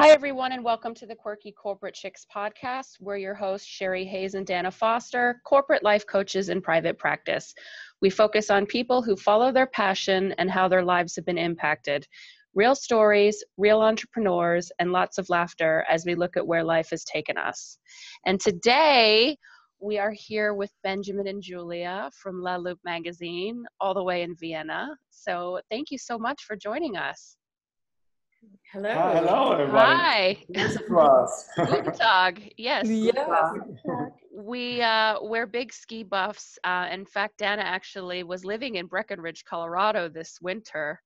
Hi, everyone, and welcome to the Quirky Corporate Chicks podcast. We're your hosts, Sherry Hayes and Dana Foster, corporate life coaches in private practice. We focus on people who follow their passion and how their lives have been impacted. Real stories, real entrepreneurs, and lots of laughter as we look at where life has taken us. And today, we are here with Benjamin and Julia from La Loupe magazine, all the way in Vienna. So, thank you so much for joining us. Hello. Hi, hello, everybody. Hi. Guten Tag. Yes. Yeah. We uh, we're big ski buffs. Uh, in fact, Dana actually was living in Breckenridge, Colorado this winter.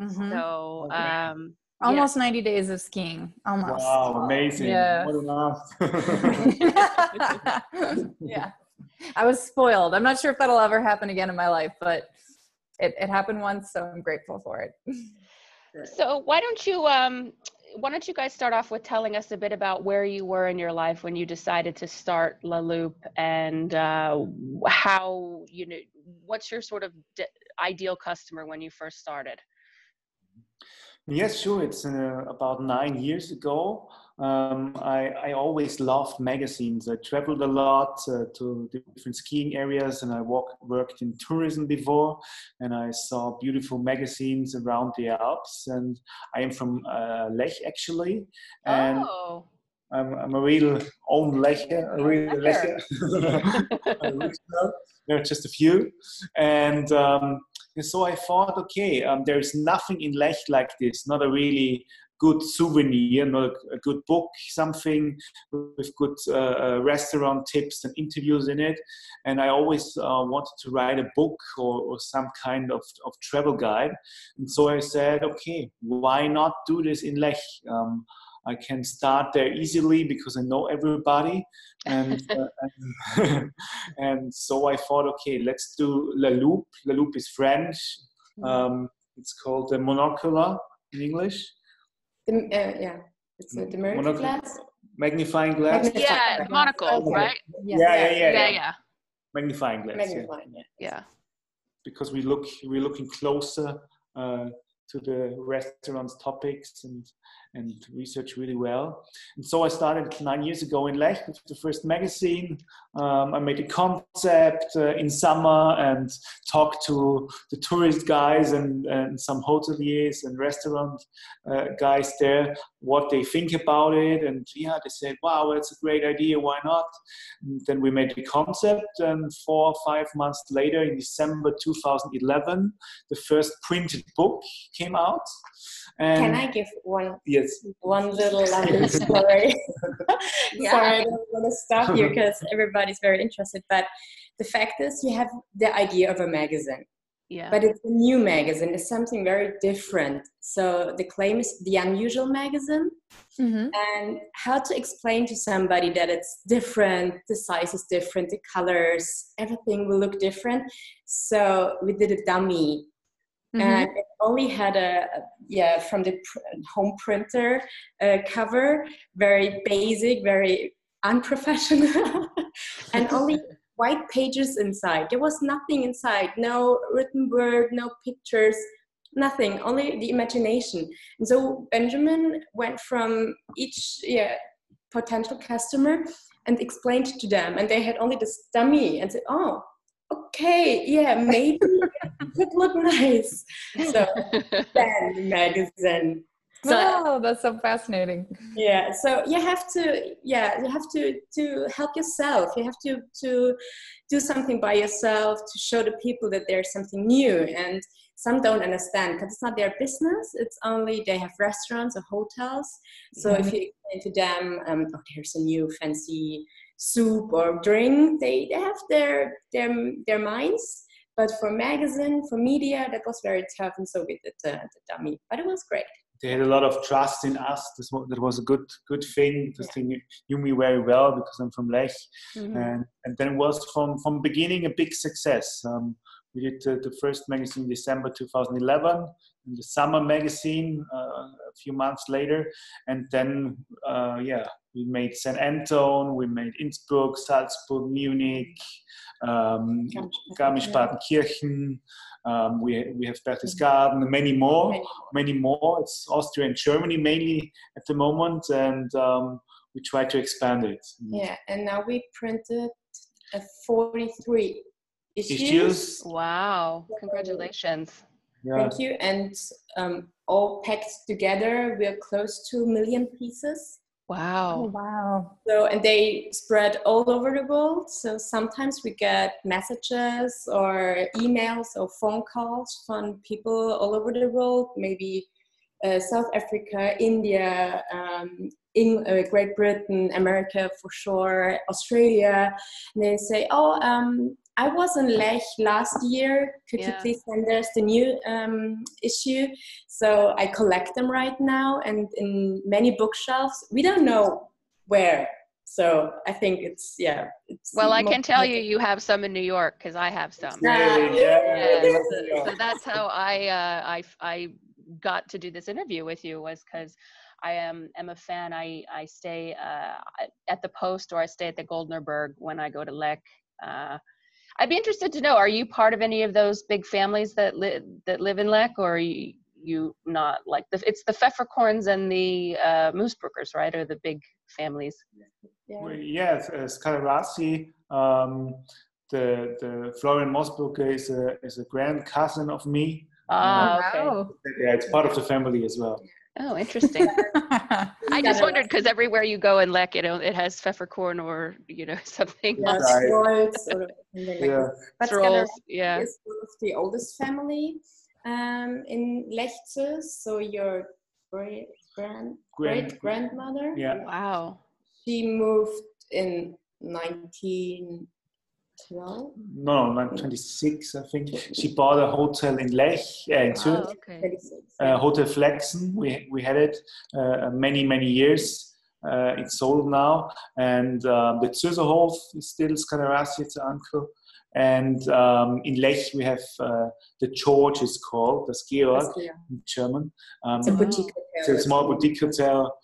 Mhm. So Okay. um, Almost 90 days of skiing. Almost. Wow, amazing. Yeah. What an art. yeah. I was spoiled. I'm not sure if that'll ever happen again in my life, but it, it happened once, so I'm grateful for it. So why don't you um, why don't you guys start off with telling us a bit about where you were in your life when you decided to start La Loupe and uh, how you know what's your sort of d- ideal customer when you first started? yes, sure. It's uh, about nine years ago. Um, I, I always loved magazines. I traveled a lot uh, to different skiing areas and I walk, worked in tourism before and I saw beautiful magazines around the Alps. And I am from uh, Lech actually. And oh. I'm, I'm a real own Lecher, a real Lecher. There are just a few. And, um, and so I thought, okay, um, there's nothing in Lech like this, not a really good souvenir, not a, good book, something with good uh, uh, restaurant tips and interviews in it. And I always uh, wanted to write a book or, or some kind of, of travel guide. And so I said, okay, why not do this in Lech? Um, I can start there easily because I know everybody, and uh, and, and so I thought, okay, let's do La Loupe. La Loupe is French. Um, it's called the monocular in English. The, uh, yeah, it's uh, the mirror Monocle- glass. Magnifying glass. Magni- yeah, Okay. monocle, Okay. right? Yeah, yeah, yeah, Yeah, yeah. yeah, Magnifying glass. yeah. Magnifying, yeah. yeah. Because we look, we're looking closer uh, to the restaurant's topics and and research really well. And so I started nine years ago in Lech with the first magazine. Um, I made a concept uh, in summer and talked to the tourist guys and, and some hoteliers and restaurant uh, guys there what they think about it. And yeah, they said, wow, that's a great idea. Why not? And then we made the concept. And four or five months later, in December 2011, the first printed book came out. And Can I give one Yes. one little lovely story? Yeah. Sorry, I don't want to stop you because everybody's very interested. But the fact is, you have the idea of a magazine, Yeah. but it's a new magazine. It's something very different. So the claim is the unusual magazine. Mm-hmm. and how to explain to somebody that it's different the size is different the colors everything will look different so we did a dummy Mm-hmm. and it only had a yeah from the pr- home printer uh, cover very basic very unprofessional and only white pages inside there was nothing inside no written word no pictures nothing only the imagination and so benjamin went from each yeah, potential customer and explained to them and they had only this dummy and said oh okay yeah maybe it could look nice. So then magazine. So oh, that's so fascinating. yeah so you have to yeah you have to to help yourself. You have to to do something by yourself to show the people that there's something new. And some don't understand because it's not their business. It's only they have restaurants or hotels. So if you explain to them um, oh there's a new fancy soup or drink they, they have their their their minds but for magazine for media that was very tough and so we did the, the dummy but it was great They had a lot of trust in us. This was, that was a good good thing because they knew, knew me very well because I'm from Lech, Mhm. and and then it was from from beginning a big success. Um, we did uh, the first magazine in December 2011. In the summer magazine uh, a few months later, and then uh, yeah, we made St. Anton, we made Innsbruck, Salzburg, Munich, um, Garmisch-Partenkirchen. Um, we, we have Berchtesgaden, many more, many more. It's Austria and Germany mainly at the moment, and um, we try to expand it. Yeah, and now we printed a 43 issues. Issues. Wow. Congratulations. Yeah. Thank you. And um, all packed together, we're close to a million pieces. Oh Wow. wow. So, and they spread all over the world. So sometimes we get messages or emails or phone calls from people all over the world, maybe uh, South Africa, India, um, in uh, Great Britain, America for sure, Australia. And they say, oh, um, I was in Lech last year. Could you please send us the new um, issue? So I collect them right now, and in many bookshelves. We don't know where. So I think it's yeah. It's Well, I can tell you, you have some in New York because I have some. Really? Yeah. Yeah, Yeah. so that's how I uh, I I got to do this interview with you was because I am am a fan. I I stay uh, at the Post or I stay at the Goldener Berg when I go to Lech. Uh, I'd be interested to know: Are you part of any of those big families that live that live in Lech, or are you, you not like the? It's the Pfefferkorns and the uh, Moosbruggers, right? Are the big families? yeah. Well, Yeah, it's- uh, Skardarasy, um, the the Florian Moosbrugger is a is a grand cousin of me. Ah, okay. Yeah, it's part of the family as well. Oh, interesting. I just Yeah. wondered because everywhere you go in Lech, you know, it has pfefferkorn or you know something Yeah, else. Right. Strolz or something like Yeah. this. But Trolls, yeah. is one of the oldest family um, in Lech Zürs. So your great grand Grand- great grandmother. Yeah. Wow. She moved in 1912. No, not 26, I think. She bought a hotel in Lech, uh, in Oh, okay. uh, Hotel Flexen. We, we had it uh, many, many years. Uh, it's sold now. And um, the Zürserhof is still Skardarasy, uncle. And um, in Lech, we have uh, the George is called, das Georg in German. Um, It's a boutique it's a hotel. small boutique hotel.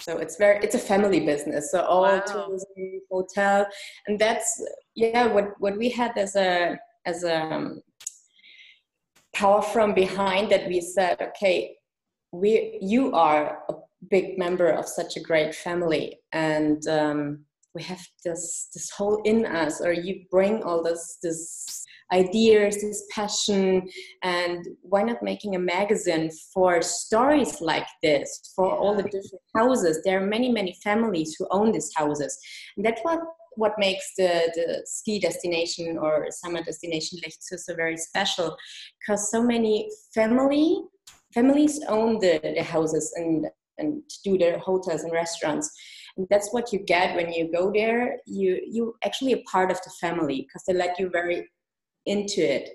So it's very it's a family business. So all Wow. tourism, hotel, and that's yeah what what we had as a as a um, power from behind that we said okay we you are a big member of such a great family and um, we have this this whole in us or you bring all this this ideas this passion and why not making a magazine for stories like this for all the different houses? There are many many families who own these houses. And that's what what makes the, the ski destination or summer destination Lech Zürs so very special because so many family families own the, the houses and and do their hotels and restaurants and that's what you get when you go there you you actually a part of the family because they let you very into it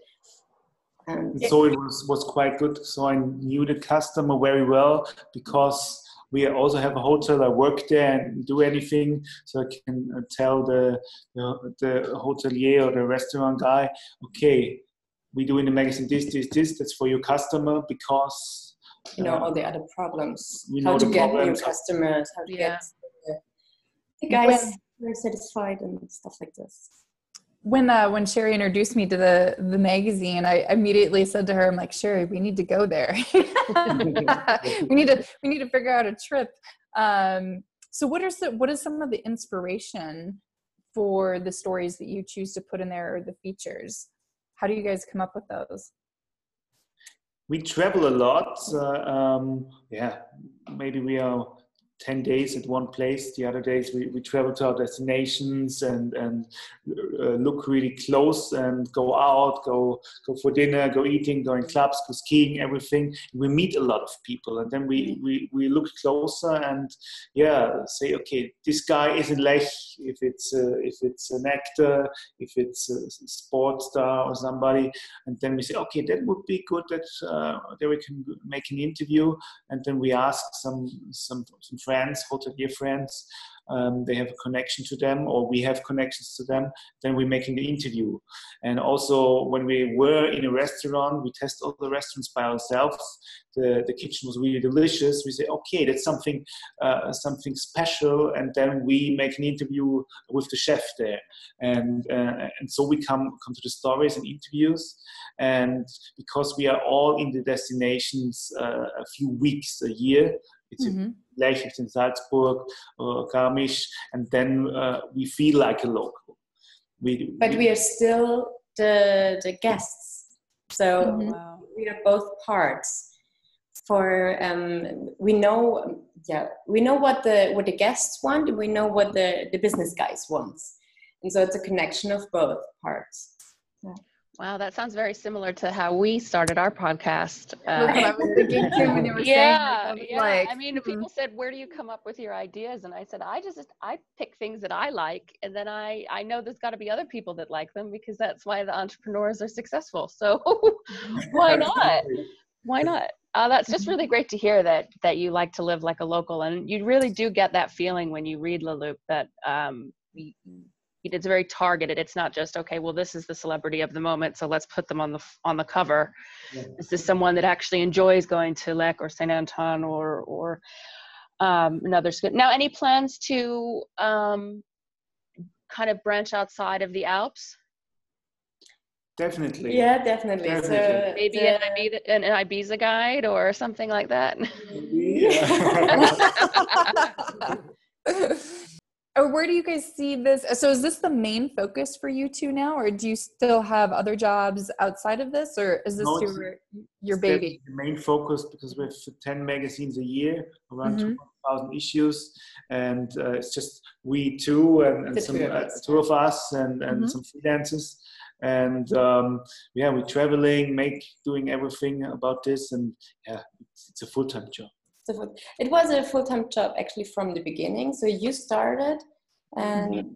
and And so it was, was quite good. So I knew the customer very well because we also have a hotel. I work there and do anything, so I can uh, tell the the, the hotelier or the restaurant guy, okay, we do in the magazine this, this, this. That's for your customer because you know uh, all the other problems we how know to the get new customers how to Yeah. get the, the guys very satisfied and stuff like this when uh, when Sherry introduced me to the the magazine, I immediately said to her, "I'm like Sherry, we need to go there. we need to we need to figure out a trip." Um, so, what are some, what is some of the inspiration for the stories that you choose to put in there or the features? How do you guys come up with those? we travel a lot. Uh, um, yeah, maybe we are 10 days at one place. The other days we, we travel to our destinations and, and uh, look really close and go out, go, go for dinner, go eating, go in clubs, go skiing, everything. We meet a lot of people and then we, we, we look closer and yeah, say, okay, this guy is in Lech. If it's, uh, if it's an actor, if it's a sports star or somebody, and then we say, okay, that would be good that uh, that we can make an interview, and then we ask some some some friends, hotelier friends, um, they have a connection to them or we have connections to them then we're making the interview. And also when we were in a restaurant we test all the restaurants by ourselves. The, the kitchen was really delicious. We say okay that's something uh, something special and then we make an interview with the chef there. And uh, and so we come come to the stories and interviews. And because we are all in the destinations uh, a few weeks a year it's mm-hmm. in Lech, it's in Salzburg, or Garmisch, and then uh, we feel like a local. We, but we, we are still the the guests, so mm-hmm. we are both parts. For um, we know, yeah, we know what the what the guests want, we know what the the business guys wants, and so it's a connection of both parts. Yeah. Wow, that sounds very similar to how we started our podcast. Uh, I was thinking too when you were yeah, saying. Yeah, like, I mean, mm-hmm. people said, "Where do you come up with your ideas?" And I said, "I just I pick things that I like, and then I I know there's got to be other people that like them because that's why the entrepreneurs are successful. So why not? Why not?" Uh, that's just really great to hear that that you like to live like a local, and you really do get that feeling when you read La Loupe that um, it's very targeted. It's not just okay well this is the celebrity of the moment so let's put them on the on the cover. Yeah. this is someone that actually enjoys going to lech or saint anton or or um, another school. Now any plans to um, kind of branch outside of the alps? Definitely. Yeah definitely, definitely. so maybe the, an, Ibiza, an, an ibiza guide or something like that? Yeah. or where do you guys see this so is this the main focus for you two now or do you still have other jobs outside of this or is this no, your your baby the main focus because we have 10 magazines a year around mm-hmm. 2000 issues and uh, it's just we two and, and some two of, uh, two of us and, and mm-hmm. some freelancers and um, yeah we're traveling make doing everything about this and yeah it's, it's a full-time job it was a full-time job actually from the beginning. So you started, and mm-hmm.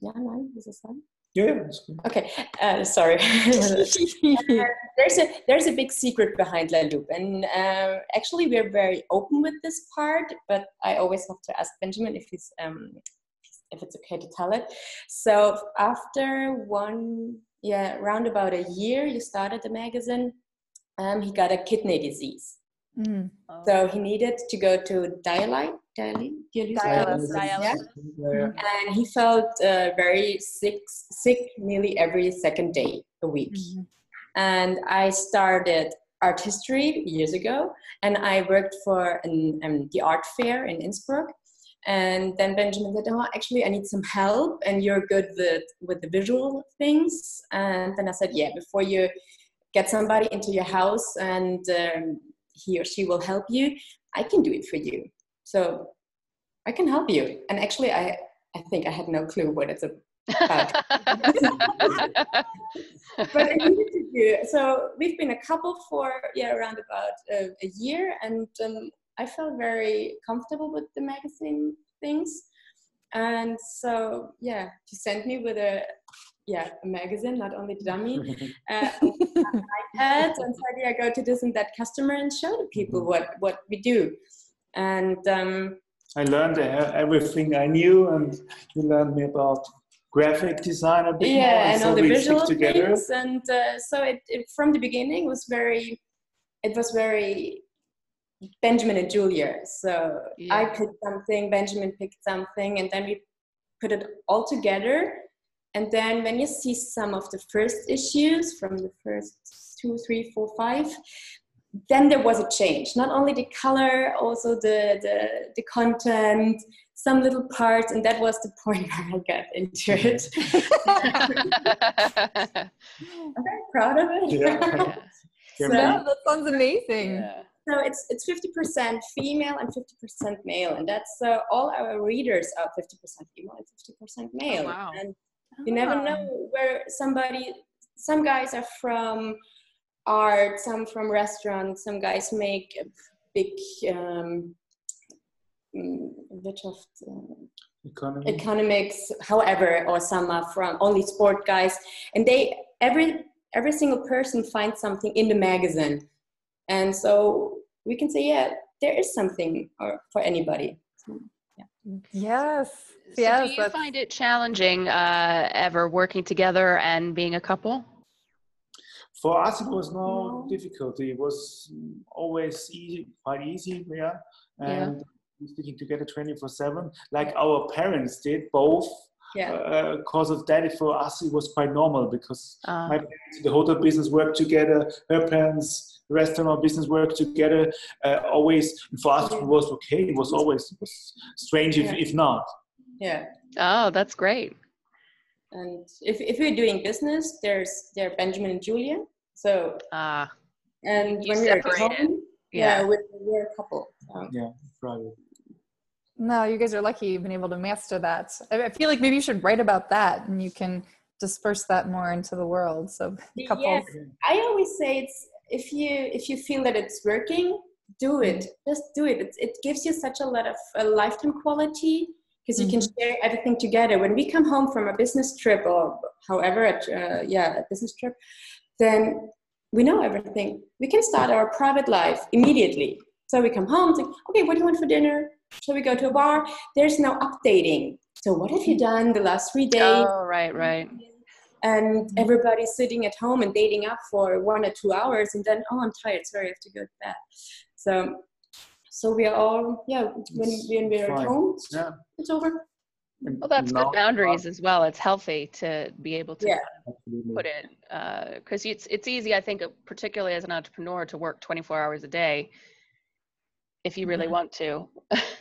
yeah, no, is this on? Yeah, okay. Uh, sorry. uh, there's a there's a big secret behind La Loupe, and uh, actually we're very open with this part. But I always have to ask Benjamin if he's um, if it's okay to tell it. So after one yeah, around about a year, you started the magazine. Um, he got a kidney disease. Mm. So he needed to go to dialysis, dialysis, dialysis. Yeah. and he felt uh, very sick, sick nearly every second day a week. Mm-hmm. And I started art history years ago, and I worked for an, um, the art fair in Innsbruck. And then Benjamin said, "Oh, actually, I need some help, and you're good with with the visual things." And then I said, "Yeah, before you." get somebody into your house and um, he or she will help you i can do it for you. So i can help you. And actually i i think i had no clue what it's about. But I needed to do so we've been a couple for yeah around about uh, a year and um, i felt very comfortable with the magazine things. And so yeah she sent me with a yeah, a magazine, not only dummy, uh, iPad, and said, I go to this and that customer and show the people mm-hmm. what what we do. And um, I learned everything I knew, and you learned me about graphic design a bit yeah, more. and so all the visual things. And uh, so it, it, from the beginning was very, it was very Benjamin and Julia. So yeah. I picked something, Benjamin picked something, and then we put it all together and then when you see some of the first issues from the first two, three, four, five, then there was a change. Not only the color, also the, the, the content, some little parts, and that was the point where I got into it. I'm very proud of it. Yeah. so, yeah, that sounds amazing. Yeah. So it's it's 50% female and 50% male, and that's uh, all our readers are 50% female and 50% male. Oh, wow. And you never ah. know where somebody some guys are from art some from restaurants some guys make big um, mm, Wirtschaft, uh, Economy. economics however or some are from only sport guys and they every every single person finds something in the magazine and so we can say yeah there is something or for anybody so, Yes. So yes. do you that's- find it challenging uh, ever working together and being a couple? For us, it was no No. difficulty. It was always easy, quite easy, yeah. Yeah. And we're sticking together 24 7, like our parents did, both. Yeah. Uh, cause of that, for us, it was quite normal because Uh, my parents, the hotel business worked together, her parents, the restaurant business worked together. Uh, always, and for us, it was okay. It was always it was strange if, Yeah. if not. Yeah. oh, that's great. And if, if we're doing business, there's there are Benjamin and Julia. So Ah, and You when we're at home, yeah, yeah. we're, we're a couple. So. Yeah, right. No, you guys are lucky you've been able to master that. I feel like maybe you should write about that and you can disperse that more into the world. So couples. I always say it's if you if you feel that it's working, do it. Just do it. It, it gives you such a lot of a lifetime quality because you can share everything together. When we come home from a business trip or however, uh, yeah, a business trip, then we know everything. We can start our private life immediately. So we come home, think, okay, what do you want for dinner? Shall we go to a bar? There's no updating. So what have you mm-hmm. done the last three days? oh, right, right. and mm-hmm. everybody's sitting at home and dating up for one or two hours and then oh i'm tired sorry i have to go to bed so so we are all yeah when, when we're Fine. at home Yeah. it's over Well, that's now- good boundaries as well. It's healthy to be able to Yeah. Put it uh, because it's it's easy, I think, particularly as an entrepreneur, to work 24 hours a day if you really Mhm. want to.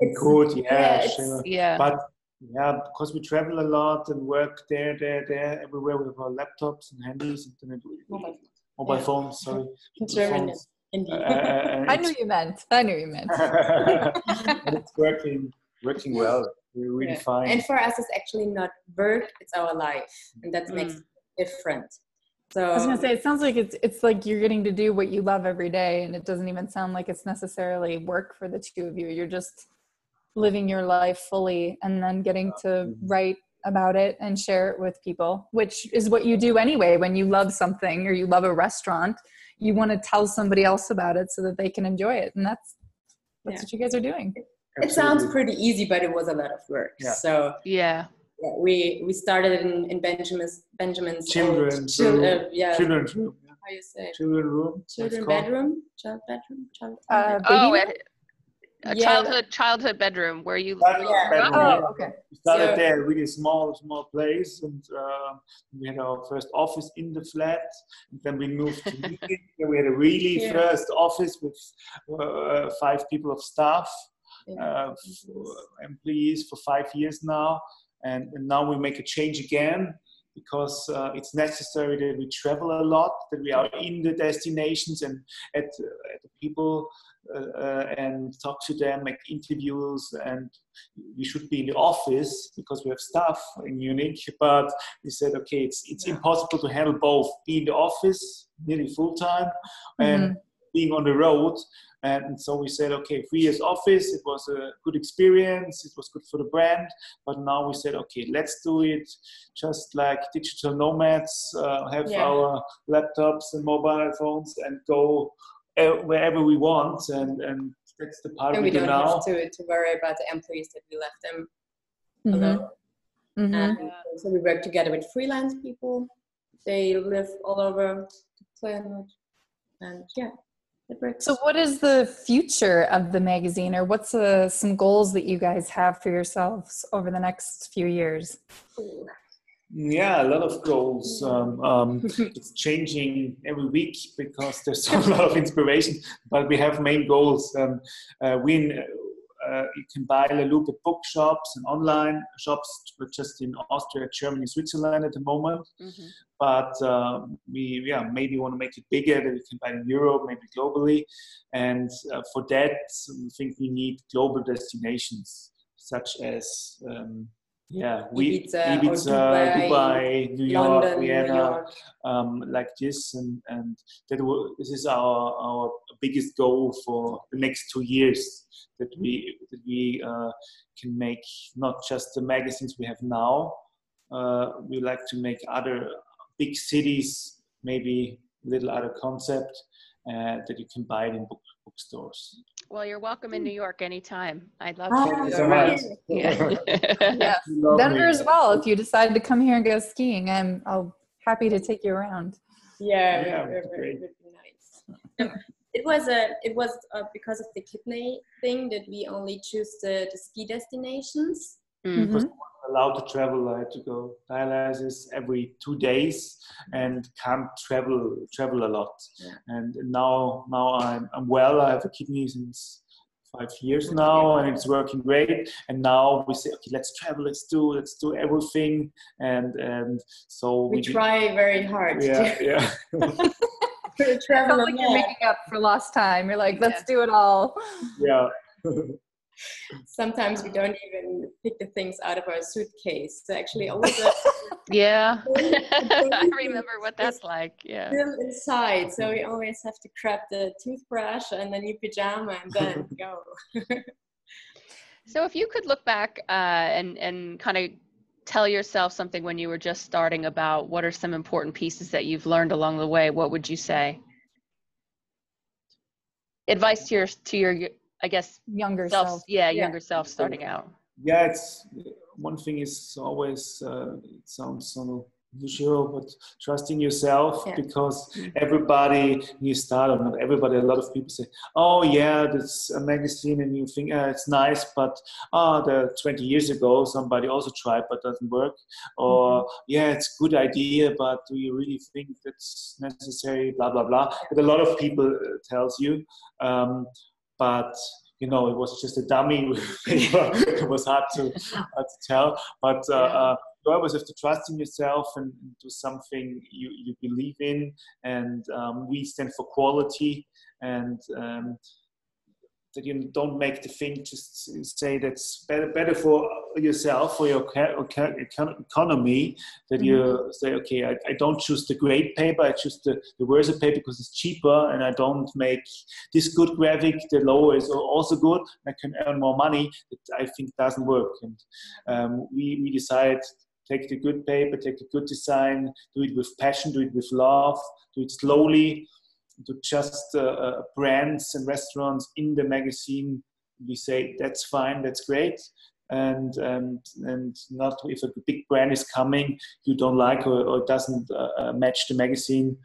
We could, yeah, yeah, sure. yeah. But yeah, because we travel a lot and work there, there, there, everywhere with our laptops and handies, internet, Mobile. mobile Yeah. phones, sorry. in German phones. indeed. Uh, uh, I knew you meant. I knew you meant. it's working, working well. We're really Yeah. fine. and for us it's actually not work it's our life and that makes Mm. it different so I was gonna say it sounds like it's it's like you're getting to do what you love every day, and it doesn't even sound like it's necessarily work for the two of you. You're just living your life fully, and then getting to write about it and share it with people, which is what you do anyway. When you love something or you love a restaurant, you want to tell somebody else about it so that they can enjoy it, and that's that's Yeah. what you guys are doing. it sounds pretty easy but it was a lot of work Yeah. so yeah. yeah, we we started in, in benjamin's benjamin's old Children's chil- room. uh, yeah Children's room. yeah. how you say Children room. it's children called. bedroom child bedroom child Uh, Oh, baby at a Yeah. childhood childhood bedroom where you. Childhood Yeah. bedroom, oh, okay. We started So- there, really small, small place, and uh, we had our first office in the flat. And then we moved to Munich, we had a really Yeah. first office with uh, five people of staff, Yeah. uh, f- employees for five years now, and, and now we make a change again because uh, it's necessary that we travel a lot, that we are in the destinations and at, uh, at the people and talk to them, make interviews, and we should be in the office because we have staff in Munich. But we said, okay, it's it's Yeah. impossible to handle both. Be in the office nearly full time and being on the road. And so we said, okay, three years office, it was a good experience, it was good for the brand. But now we said, okay, let's do it just like digital nomads, uh, have Yeah. our laptops and mobile phones and go uh, wherever we want. And, and that's the part and we, we do don't now. have to, to worry about the employees that we left them Mhm. alone. Mhm. And so we work together with freelance people. They live all over the planet. And yeah, it works. So, what is the future of the magazine, or what's uh, some goals that you guys have for yourselves over the next few years? Yeah, a lot of goals. Um, um, it's changing every week because there's a lot of inspiration, but we have main goals. Um, uh, we uh, you can buy La Loupe at bookshops and online shops, but just in Austria, Germany, Switzerland at the moment. Mhm. But um, we yeah maybe want to make it bigger that we can buy in Europe, maybe globally. And uh, for that, we think we need global destinations such as um, yeah, we Ibiza Ibiza, Dubai, Dubai, New York, London, New York. um, like this, and and that will, this is our our biggest goal for the next two years that we that we uh, can make not just the magazines we have now. Uh, we like to make other big cities, maybe a little other concept uh, that you can buy it in book bookstores. Well, you're welcome in New York anytime. I'd love Ah, to. Thank you go so around. much. Yeah. Yes. Lovely. Denver as well. If you decide to come here and go skiing, I'm I'll happy to take you around. Yeah, Yeah, it that's would great. be nice. It was a it was uh, because of the kidney thing that we only choose the, the ski destinations. Mm. Mhm. Allowed to travel. I had to go dialysis every two days and can't travel travel a lot. Yeah. And now now I'm I'm well. I have a kidney since five years now, and it's working great. And now we say, okay, let's travel. Let's do let's do everything. And and so We do- try very hard Yeah, to, yeah. to travel Sounds a like you're making up for lost time. You're like, let's do it all. yeah. Sometimes we don't even pick the things out of our suitcase. So actually, always a- Yeah. I remember what that's like. Yeah. still inside. So we always have to grab the toothbrush and the new pajama and then go. So if you could look back uh, and and kind of tell yourself something when you were just starting about what are some important pieces that you've learned along the way, what would you say? Advice to your to your I guess Younger self, self. yeah, Yeah. younger self starting out. yeah it's one thing is always uh, it sounds so usual but trusting yourself Yeah. because everybody you start or not everybody a lot of people say oh yeah that's a magazine and you think uh, it's nice but ah the 20 years ago somebody also tried but doesn't work or yeah it's good idea but do you really think that's necessary blah blah blah but a lot of people uh, tells you um, but you know it was just a dummy it was hard to hard to tell. But uh, uh, you always have to trust in yourself and do something you, you believe in. And um, we stand for quality and um, that you don't make the thing just say that's better better for yourself for your ca- ca- econ- economy that you say okay I, I don't choose the great paper I choose the, the worse paper because it's cheaper and I don't make this good graphic the lower is also good I can earn more money. It I think doesn't work. And um, we, we decide take the good paper take the good design do it with passion do it with love do it slowly to just uh, uh, brands and restaurants in the magazine. We say that's fine that's great and and and not if a big brand is coming you don't like or, or doesn't uh, uh, match the magazine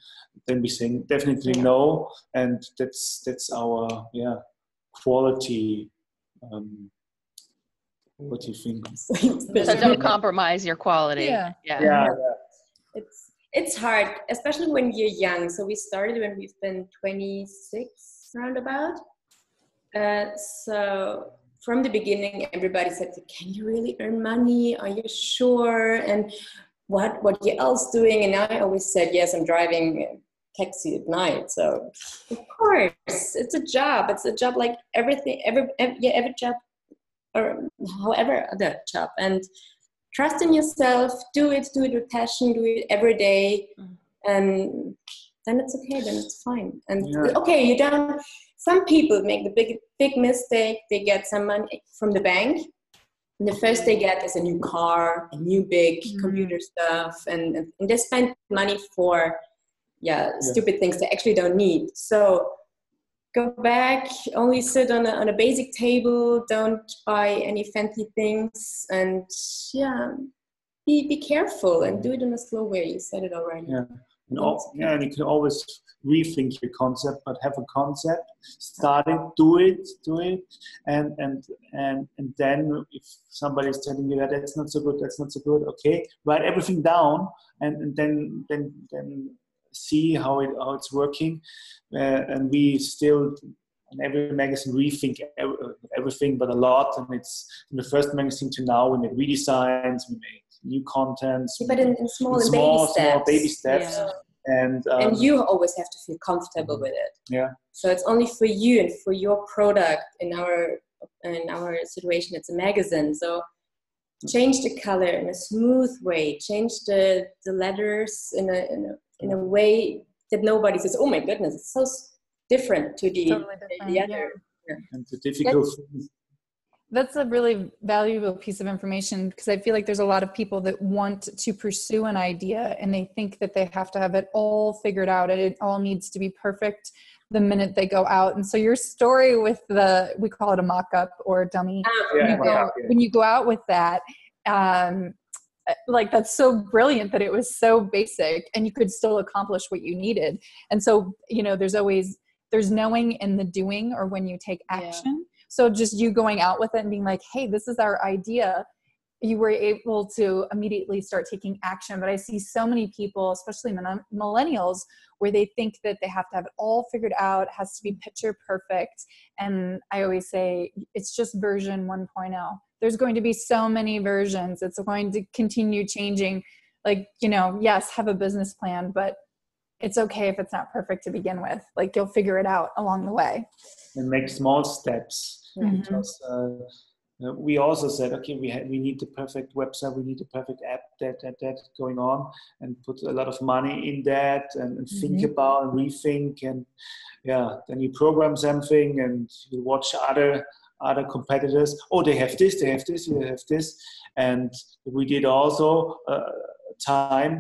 then we say definitely no and that's that's our yeah quality um, what do you think So don't compromise your quality. Yeah. Yeah. yeah it's it's hard, especially when you're young. So we started when we've been 26 roundabout. Uh, so from the beginning, everybody said, "Can you really earn money? Are you sure?" And what what you else doing? And I always said, "Yes, I'm driving a taxi at night." So of course, it's a job. It's a job like everything. Every, every yeah, every job, or however other job, and trust in yourself do it do it with passion do it every day Mhm. and then it's okay then it's fine and Yeah. okay you don't some people make the big big mistake. They get some money from the bank. And the first they get is a new car a new big Mhm. computer stuff. And, and they spend money for yeah, stupid things they actually don't need. So go back only sit on a, on a basic table. Don't buy any fancy things. And yeah be, be careful and do it in a slow way. You said it already. Yeah. And all, yeah, and you can always rethink your concept, but have a concept, start it, do it, do it, and and and and then if somebody is telling you that that's not so good, that's not so good, okay, write everything down, and, and then then then see how it how it's working, uh, and we still. In every magazine, rethink everything, but a lot. And it's from the first magazine to now, we made redesigns, we made new contents, but in, in small in small, baby steps small baby steps. Yeah. And um, and you always have to feel comfortable with it Yeah. so it's only for you and for your product in our in our situation it's a magazine so change the color in a smooth way change the the letters in a in a, in a way that nobody says oh my goodness it's so different to the, Totally the different, yeah. other and the difficult things. That's a really valuable piece of information because I feel like there's a lot of people that want to pursue an idea and they think that they have to have it all figured out and it all needs to be perfect. the minute they go out. And so your story with the we call it a mock-up or dummy. Um, when, you go, yeah. when you go out with that, um, like that's so brilliant that it was so basic and you could still accomplish what you needed. And so you know, there's always there's knowing in the doing or when you take Yeah. So just you going out with it and being like, hey, this is our idea you were able to immediately start taking action. But I see so many people, especially millennials, where they think that they have to have it all figured out, has to be picture perfect. And I always say it's just version 1.0. There's going to be so many versions, it's going to continue changing. Like, you know, yes, have a business plan, but it's okay if it's not perfect to begin with. Like, you'll figure it out along the way. and make small steps Mhm. because uh, uh, we also said okay we we need the perfect website we need the perfect app that that that going on and put a lot of money in that and, and think Mhm. about and rethink and yeah then you program something and you watch other other competitors oh they have this they have this they have this and we did also uh, time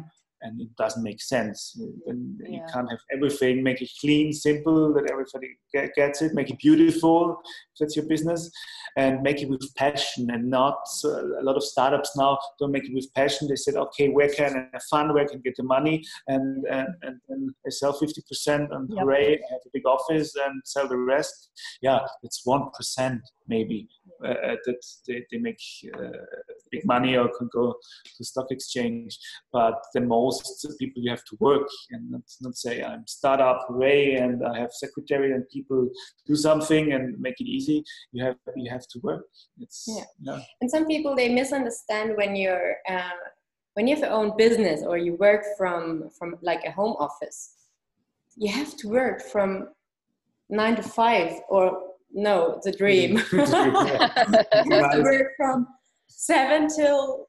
and it doesn't make sense. And you can't have everything, make it clean, simple, that everybody get, gets it, make it beautiful, if that's your business, and make it with passion and not so a lot of startups now don't make it with passion. They said, okay, where can I have fun, where can I get the money, and and, and then they sell 50% and Yep. hooray, I have a big office and sell the rest. Yeah, it's 1% maybe uh, that they, they make uh, big money or can go to stock exchange. But the most people you have to work and not, not say I'm startup hooray and I have secretary and people do something and make it easy. You have you have to work. It's Yeah. yeah. And some people they misunderstand when you're uh, when you have your own business or you work from from like a home office. You have to work from nine to five or no, it's a dream. Mm-hmm. you have to work from seven till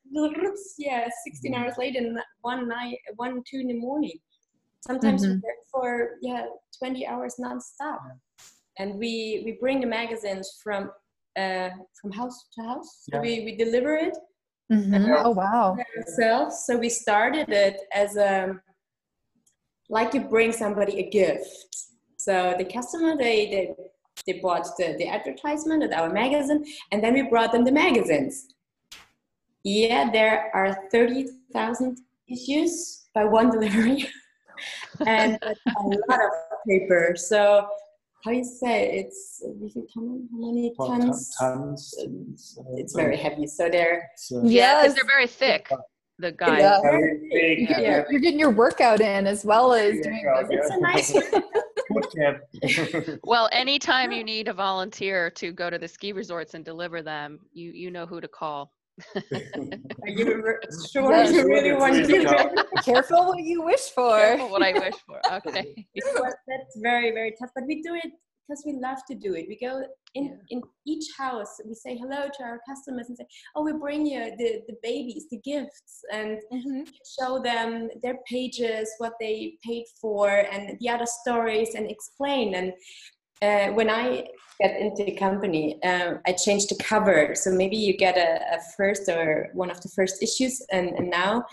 yeah, 16 hours later and one night, one, two in the morning. Sometimes we Mhm. work for yeah, 20 hours nonstop. And we we bring the magazines from uh, from house to house. So Yeah. we, we deliver it Mhm. Oh, wow. ourselves. So we started it as a like you bring somebody a gift. So the customer they they, they bought the, the advertisement at our magazine and then we brought them the magazines. Yeah, there are 30,000 issues by one delivery and a lot of paper. So how do you say it's wie viel Tonnen? how many Well, tons? tons. It's, uh, It's very heavy. So they're it's, uh, Yeah, 'cause Yes. they're very thick. The guys. Yeah. You're getting, yeah. your, you're getting your workout in as well as doing Yeah, this. it's a nice Boot camp. Well, anytime you need a volunteer to go to the ski resorts and deliver them, you you know who to call. Are you re- sure Yes, you really want to really do tough. that? Careful what you wish for. Careful what I wish for. Okay. That's very very tough but we do it because we love to do it we go in Yeah. in each house we say hello to our customers and say oh we bring you the the babies the gifts and Mhm. show them their pages what they paid for and the other stories and explain and uh, when I get into the company, um, I change the cover. So maybe you get a, a first or one of the first issues, and, and now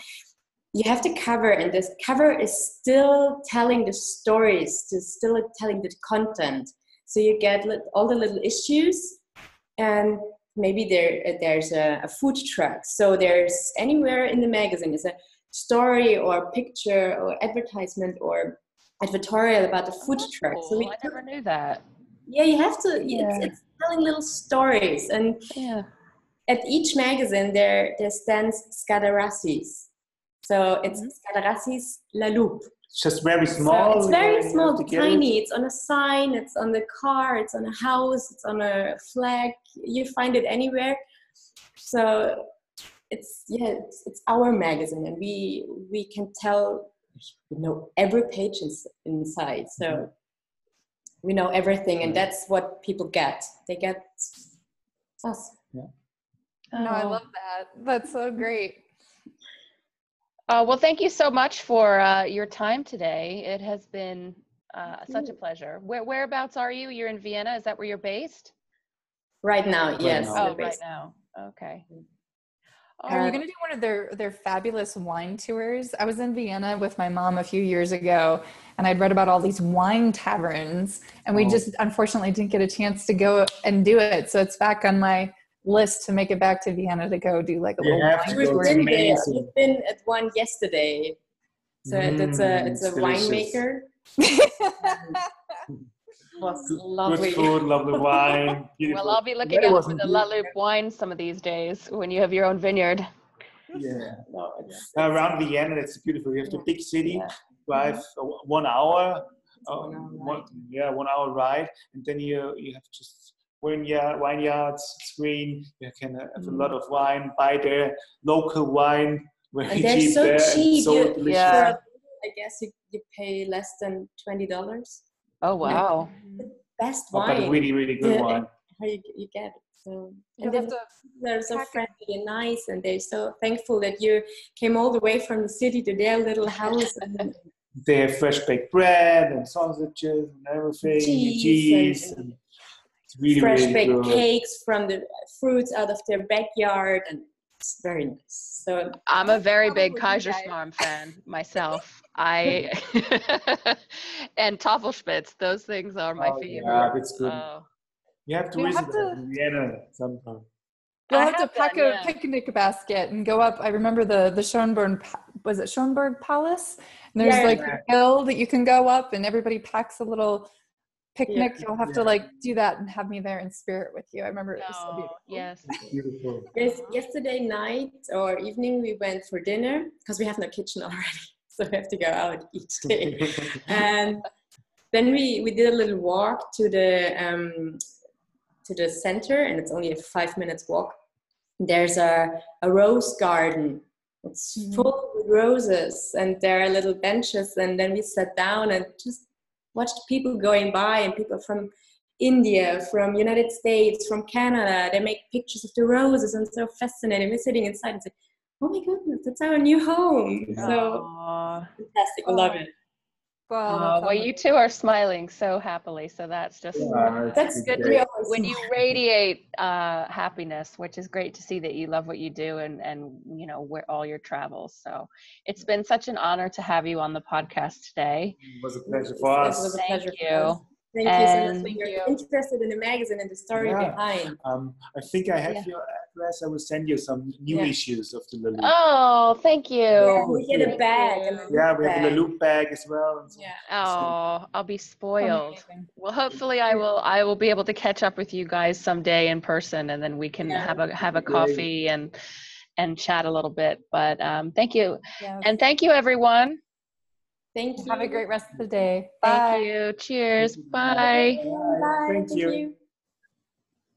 you have the cover, and this cover is still telling the stories, is still telling the content. So you get all the little issues, and maybe there there's a, a food truck. So there's anywhere in the magazine is a story or picture or advertisement or advertorial about the food That's truck. So we. I never knew that. yeah, you have to. Yeah. It's, it's telling little stories, and Yeah. at each magazine there there stands Skardarasy's. So it's Mhm. Skardarasy's La Loupe. It's just very small. So it's very you small, have it. tiny. It's on a sign. It's on the car. It's on a house. It's on a flag. You find it anywhere. So it's yeah, it's, it's our magazine, and we we can tell we know every page ins- inside. So mm-hmm. we know everything, and mm-hmm. that's what people get. They get us. Yeah. No, I Oh. love that. That's so great. Uh, well, thank you so much for uh, your time today. It has been uh, such a pleasure. Where, whereabouts are you? You're in Vienna. Is that where you're based? Right now, yes. now. Oh, right now. Okay. Are you going to do one of their their fabulous wine tours? I was in Vienna with my mom a few years ago, and I'd read about all these wine taverns, and we Oh. just unfortunately didn't get a chance to go and do it. So it's back on my list to make it back to Vienna to go do like a You little have wine to We've go. tour. It's been there. We've been at one yesterday. So that's a Mm, it's a it's delicious. winemaker. was lovely. good food, lovely wine. Beautiful. Well, I'll be looking weather out for the good. Wine some of these days when you have your own vineyard. Yeah. No, it's- Around Vienna, it's beautiful. You have the big city, Yeah. drive uh, one hour, uh, one hour one, yeah, one hour ride, and then you you have just vineyard, vineyards, screen. You can have a lot of wine, buy their local wine, very And they're cheap so there, and cheap. so You- Yeah. For, I guess you, you pay less than twenty dollars. Oh wow! The best Oh, wine. but really, really good Yeah. wine. how you, you get it. So and have then they're so friendly and nice, and they're so thankful that you came all the way from the city to their little house. And They have fresh baked bread and sausages and everything, Cheese cheese. and- and it's really, fresh really baked good. cakes from the fruits out of their backyard, and it's very nice. So I'm a very big you guys. Kaiserschmarrn fan myself. I and Tafelspitz. Those things are my Oh, favorite. yeah, that's good. Oh. You have to You visit have to- Vienna sometime. You'll I have to pack done, a yeah. picnic basket and go up. I remember the the Schoenberg was it Schoenberg Palace? And there's Yeah. like a hill that you can go up, and everybody packs a little picnic. You'll have to like do that and have me there in spirit with you. I remember it was so beautiful. yes. Beautiful. yes, yesterday night or evening we went for dinner because we have no kitchen already, so we have to go out each day. and then we we did a little walk to the um, to the center and it's only a five minutes walk there's a, a rose garden it's Mhm. full with roses and there are little benches and then we sat down and just watched people going by and people from india from united states from canada they make pictures of the roses and so fascinating. We're sitting inside and say oh my goodness that's our new home. So fantastic. I love it Well, Oh, well, you two are smiling so happily, so that's just Yeah, that's good good day. we always when you radiate uh, happiness, which is great to see that you love what you do and and you know where all your travels. So it's been such an honor to have you on the podcast today. It was a pleasure for us. it was a Thank pleasure for you. Us. Thank you so much. And- for Thank You're interested in the magazine and the story Yeah. behind. Um, I think I have Yeah. your address. I will send you some new Yeah. issues of the La Loupe. Oh, thank you. Yeah, we get a bag. a yeah, we have the bag. La Loupe bag as well. and so- Yeah. Oh, I'll be spoiled. amazing. Well, hopefully I will I will be able to catch up with you guys someday in person and then we can Yeah, have a have a great. coffee and and chat a little bit. But um, thank you. Yes. And thank you everyone. Thank you. have a great rest of the day. Thank you. Cheers. Bye. Bye. Thank you. you.